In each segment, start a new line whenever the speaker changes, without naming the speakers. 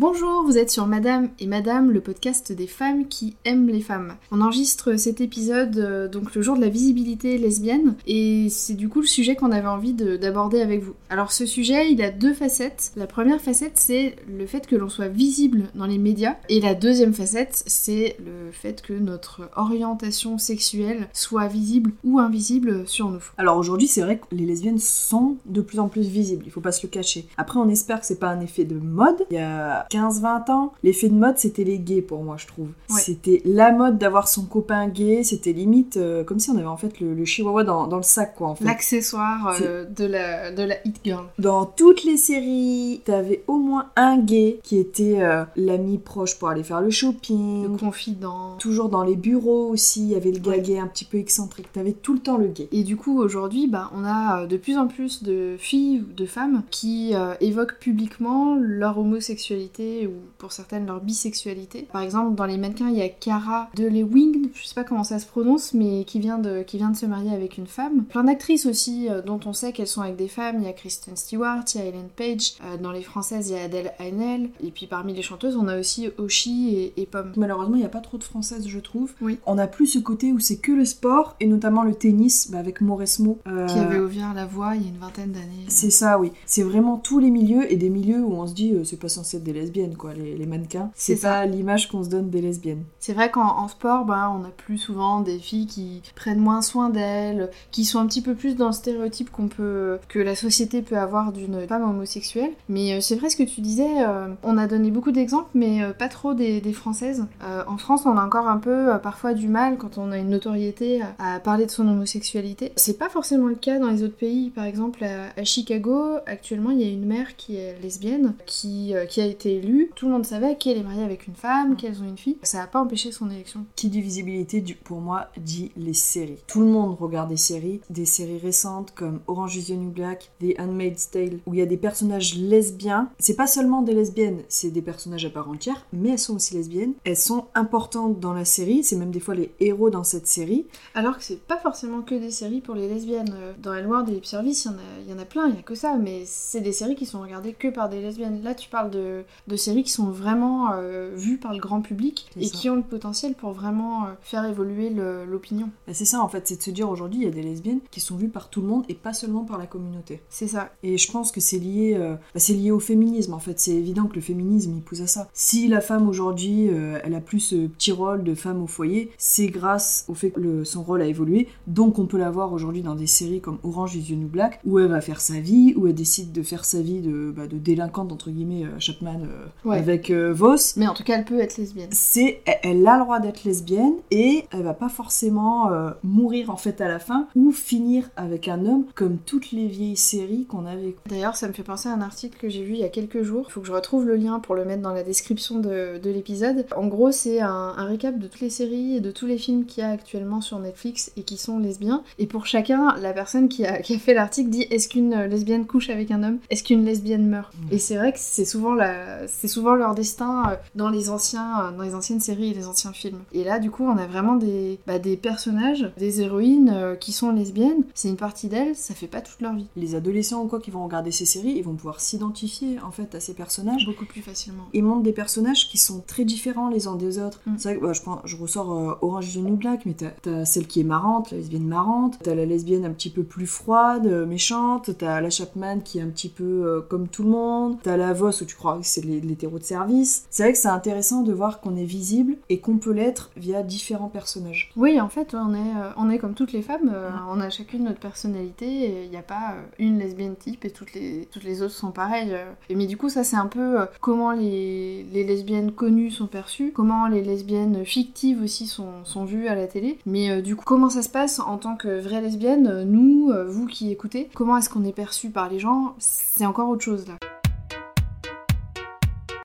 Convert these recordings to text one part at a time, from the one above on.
Bonjour, vous êtes sur Madame et Madame, le podcast des femmes qui aiment les femmes. On enregistre cet épisode euh, donc le jour de la visibilité lesbienne et c'est du coup le sujet qu'on avait envie de- d'aborder avec vous. Alors ce sujet, il a deux facettes. La première facette, c'est le fait que l'on soit visible dans les médias et la deuxième facette, c'est le fait que notre orientation sexuelle soit visible ou invisible sur nous.
Alors aujourd'hui, c'est vrai que les lesbiennes sont de plus en plus visibles, il faut pas se le cacher. Après, on espère que c'est pas un effet de mode. Il 15-20 ans, l'effet de mode, c'était les gays pour moi, je trouve.
Ouais.
C'était la mode d'avoir son copain gay, c'était limite euh, comme si on avait en fait le, le chihuahua dans, dans le sac, quoi, en fait.
L'accessoire euh, de, la, de la hit girl.
Dans toutes les séries, t'avais au moins un gay qui était euh, l'ami proche pour aller faire le shopping.
Le confident.
Toujours dans les bureaux aussi, il y avait le gars
Ouais.
gay un petit peu excentrique. T'avais tout le temps le gay.
Et du coup, aujourd'hui, bah, on a euh, de plus en plus de filles ou de femmes qui évoquent publiquement leur homosexualité ou pour certaines leur bisexualité. Par exemple, dans les mannequins, il y a Cara Delevingne, je sais pas comment ça se prononce, mais qui vient de, qui vient de se marier avec une femme. Plein d'actrices aussi euh, dont on sait qu'elles sont avec des femmes. Il y a Kristen Stewart, il y a Ellen Page. Euh, dans les françaises, il y a Adèle Haenel. Et puis parmi les chanteuses, on a aussi Oshi et, et Pomme.
Malheureusement, il n'y a pas trop de françaises, je trouve.
Oui.
On n'a plus ce côté où c'est que le sport, et notamment le tennis, bah, avec Mauresmo. euh,
Qui avait ouvert la voie il y a une vingtaine d'années.
C'est ça, oui. C'est vraiment tous les milieux, et des milieux où on se dit, euh, c'est pas censé être des lesbiennes, quoi, les, les mannequins.
C'est
pas l'image qu'on se donne des lesbiennes.
C'est vrai qu'en en sport, bah, on a plus souvent des filles qui prennent moins soin d'elles, qui sont un petit peu plus dans le stéréotype qu'on peut, que la société peut avoir d'une femme homosexuelle. Mais euh, c'est vrai ce que tu disais, euh, on a donné beaucoup d'exemples, mais euh, pas trop des, des françaises. Euh, en France, on a encore un peu parfois du mal quand on a une notoriété à, parler de son homosexualité. C'est pas forcément le cas dans les autres pays. Par exemple, à, à Chicago, actuellement, il y a une mère qui est lesbienne, qui, qui a été Tout le monde savait qu'elle est mariée avec une femme, qu'elles ont une fille. Ça n'a pas empêché son élection.
Qui dit visibilité, du- pour moi, dit les séries. Tout le monde regarde des séries, des séries récentes comme Orange is the New Black, The Handmaid's Tale, où il y a des personnages lesbiens. C'est pas seulement des lesbiennes, c'est des personnages à part entière, mais elles sont aussi lesbiennes. Elles sont importantes dans la série, c'est même des fois les héros dans cette série.
Alors que c'est pas forcément que des séries pour les lesbiennes. Euh, Dans la loi des lip service, il y, en a- il y en a plein, il y a que ça, mais c'est des séries qui sont regardées que par des lesbiennes. Là, tu parles de, de séries qui sont vraiment euh, vues par le grand public et
ça.
qui ont le potentiel pour vraiment euh, faire évoluer l'opinion.
C'est ça en fait, c'est de se dire aujourd'hui il y a des lesbiennes qui sont vues par tout le monde et pas seulement par la communauté.
C'est ça.
Et je pense que c'est lié, euh, bah, c'est lié au féminisme en fait. C'est évident que le féminisme il pousse à ça. Si la femme aujourd'hui elle a plus ce petit rôle de femme au foyer, c'est grâce au fait que le- son rôle a évolué. Donc on peut la voir aujourd'hui dans des séries comme Orange is the New Black où elle va faire sa vie, où elle décide de faire sa vie de, bah, de délinquante entre guillemets Chapman
Ouais.
avec euh, Vos.
Mais en tout cas, elle peut être lesbienne.
c'est elle- elle a le droit d'être lesbienne et elle va pas forcément euh, mourir en fait à la fin ou finir avec un homme comme toutes les vieilles séries qu'on avait.
D'ailleurs, ça me fait penser à un article que j'ai vu il y a quelques jours. Il faut que je retrouve le lien pour le mettre dans la description de, de l'épisode. En gros, c'est un, un récap de toutes les séries et de tous les films qu'il y a actuellement sur Netflix et qui sont lesbiens. Et pour chacun, la personne qui a, qui a fait l'article dit est-ce qu'une lesbienne couche avec un homme? Est-ce qu'une lesbienne meurt?
Mhm.
Et c'est vrai que c'est souvent, la, c'est souvent leur destin euh, dans les, anciens, euh, dans les anciennes séries et les anciens films. Et là, du coup, on a vraiment des, bah, des personnages, des héroïnes euh, qui sont lesbiennes. C'est une partie d'elles, ça fait pas toute leur vie.
Les adolescents ou quoi qui vont regarder ces séries, ils vont pouvoir s'identifier en fait à ces personnages.
Beaucoup plus facilement.
Ils montrent des personnages qui sont très différents les uns des autres.
Mm.
C'est vrai que bah, je, prends, je ressors euh, Orange is the New Black, mais t'as as celle qui est marrante, la lesbienne marrante, t'as la lesbienne un petit peu plus froide, méchante, t'as la Chapman qui est un petit peu euh, comme tout le monde, t'as la Voss où tu crois que c'est l'hé- l'hétéro de service. C'est vrai que c'est intéressant de voir qu'on est visible et qu'on peut l'être via différents personnages.
Oui, en fait, on est, euh, on est comme toutes les femmes, euh, on a chacune notre personnalité, et il n'y a pas euh, une lesbienne type et toutes les, toutes les autres sont pareilles. Et, mais du coup, ça c'est un peu comment les, les lesbiennes connues sont perçues, comment les lesbiennes fictives aussi sont, sont vues à la télé. Mais du coup, comment ça se passe en tant que vraie lesbienne, nous, vous qui écoutez, comment est-ce qu'on est perçu par les gens? C'est encore autre chose là.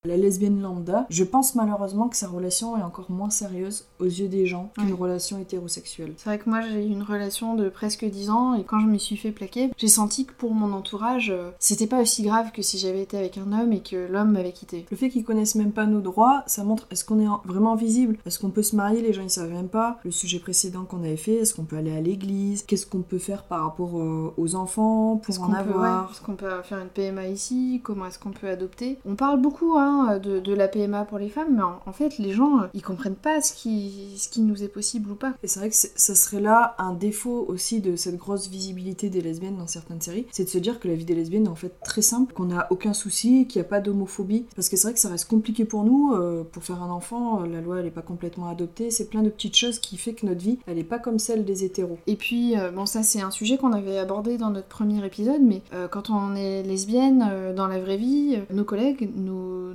La lesbienne lambda, je pense malheureusement que sa relation est encore moins sérieuse aux yeux des gens qu'une
Ouais.
relation hétérosexuelle.
C'est vrai que moi j'ai eu une relation de presque 10 ans et quand je me suis fait plaquer, j'ai senti que pour mon entourage, euh, c'était pas aussi grave que si j'avais été avec un homme et que l'homme m'avait quitté.
Le fait qu'ils connaissent même pas nos droits, ça montre est-ce qu'on est en- vraiment visible? Est-ce qu'on peut se marier? Les gens ils savent même pas. Le sujet précédent qu'on avait fait, est-ce qu'on peut aller à l'église? Qu'est-ce qu'on peut faire par rapport euh, aux enfants pour en
peut, ouais,
avoir?
est-ce qu'on peut faire une PMA ici? Comment est-ce qu'on peut adopter? On parle beaucoup hein, plaint de, de, la PMA pour les femmes, mais en, fait, les gens, ils comprennent pas ce qui, ce qui nous est possible ou pas.
Et c'est vrai que ça serait là un défaut aussi de cette grosse visibilité des lesbiennes dans certaines séries, c'est de se dire que la vie des lesbiennes est en fait très simple, qu'on n'a aucun souci, qu'il n'y a pas d'homophobie. Parce que c'est vrai que ça reste compliqué pour nous, euh, pour faire un enfant, la loi elle est pas complètement adoptée, c'est plein de petites choses qui fait que notre vie elle est pas comme celle des hétéros.
Et puis, euh, bon, ça c'est un sujet qu'on avait abordé dans notre premier épisode, mais euh, quand on est lesbienne dans la vraie vie, nos collègues,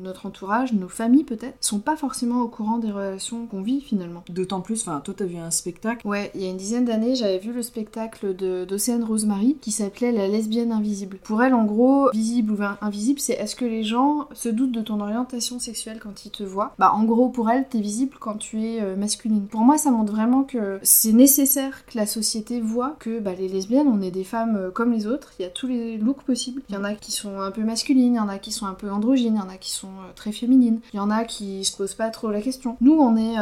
notre entourage, nos familles peut-être, sont pas forcément au courant des relations qu'on vit finalement.
D'autant plus, enfin, toi t'as vu un spectacle
Ouais, il y a une dizaine d'années, j'avais vu le spectacle d'Océane Rosemary qui s'appelait La lesbienne invisible. Pour elle, en gros, visible ou invisible, c'est est-ce que les gens se doutent de ton orientation sexuelle quand ils te voient? Bah, en gros, pour elle, t'es visible quand tu es euh, masculine. Pour moi, ça montre vraiment que c'est nécessaire que la société voit que bah, les lesbiennes, on est des femmes euh, comme les autres. Il y a tous les looks possibles. Il y en a qui sont un peu masculines, il y en a qui sont un peu androgynes, il y en a qui sont très féminines, il y en a qui se posent pas trop la question. Nous, on est,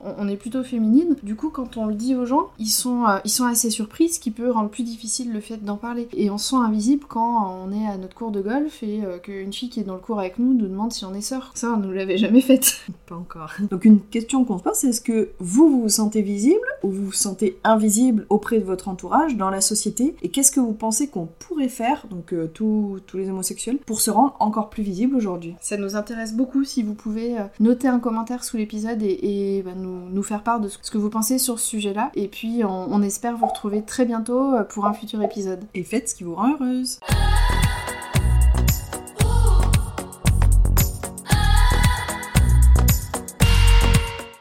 on est plutôt féminine. Du coup, quand on le dit aux gens, ils sont, ils sont assez surpris, ce qui peut rendre plus difficile le fait d'en parler. Et on se sent invisible quand on est à notre cours de golf et qu'une fille qui est dans le cours avec nous nous demande si on est sœurs. Ça, on nous l'avait jamais fait.
pas encore. Donc une question qu'on se pose, c'est est-ce que vous, vous sentez visible ou vous vous sentez invisible auprès de votre entourage, dans la société? Et qu'est-ce que vous pensez qu'on pourrait faire, donc euh, tous les homosexuels, pour se rendre encore plus visible aujourd'hui?
Ça nous intéresse beaucoup si vous pouvez euh, noter un commentaire sous l'épisode et, bah, nous, faire part de ce que vous pensez sur ce sujet-là. Et puis on, espère vous retrouver très bientôt euh, pour un futur épisode.
Et faites ce qui vous rend heureuse.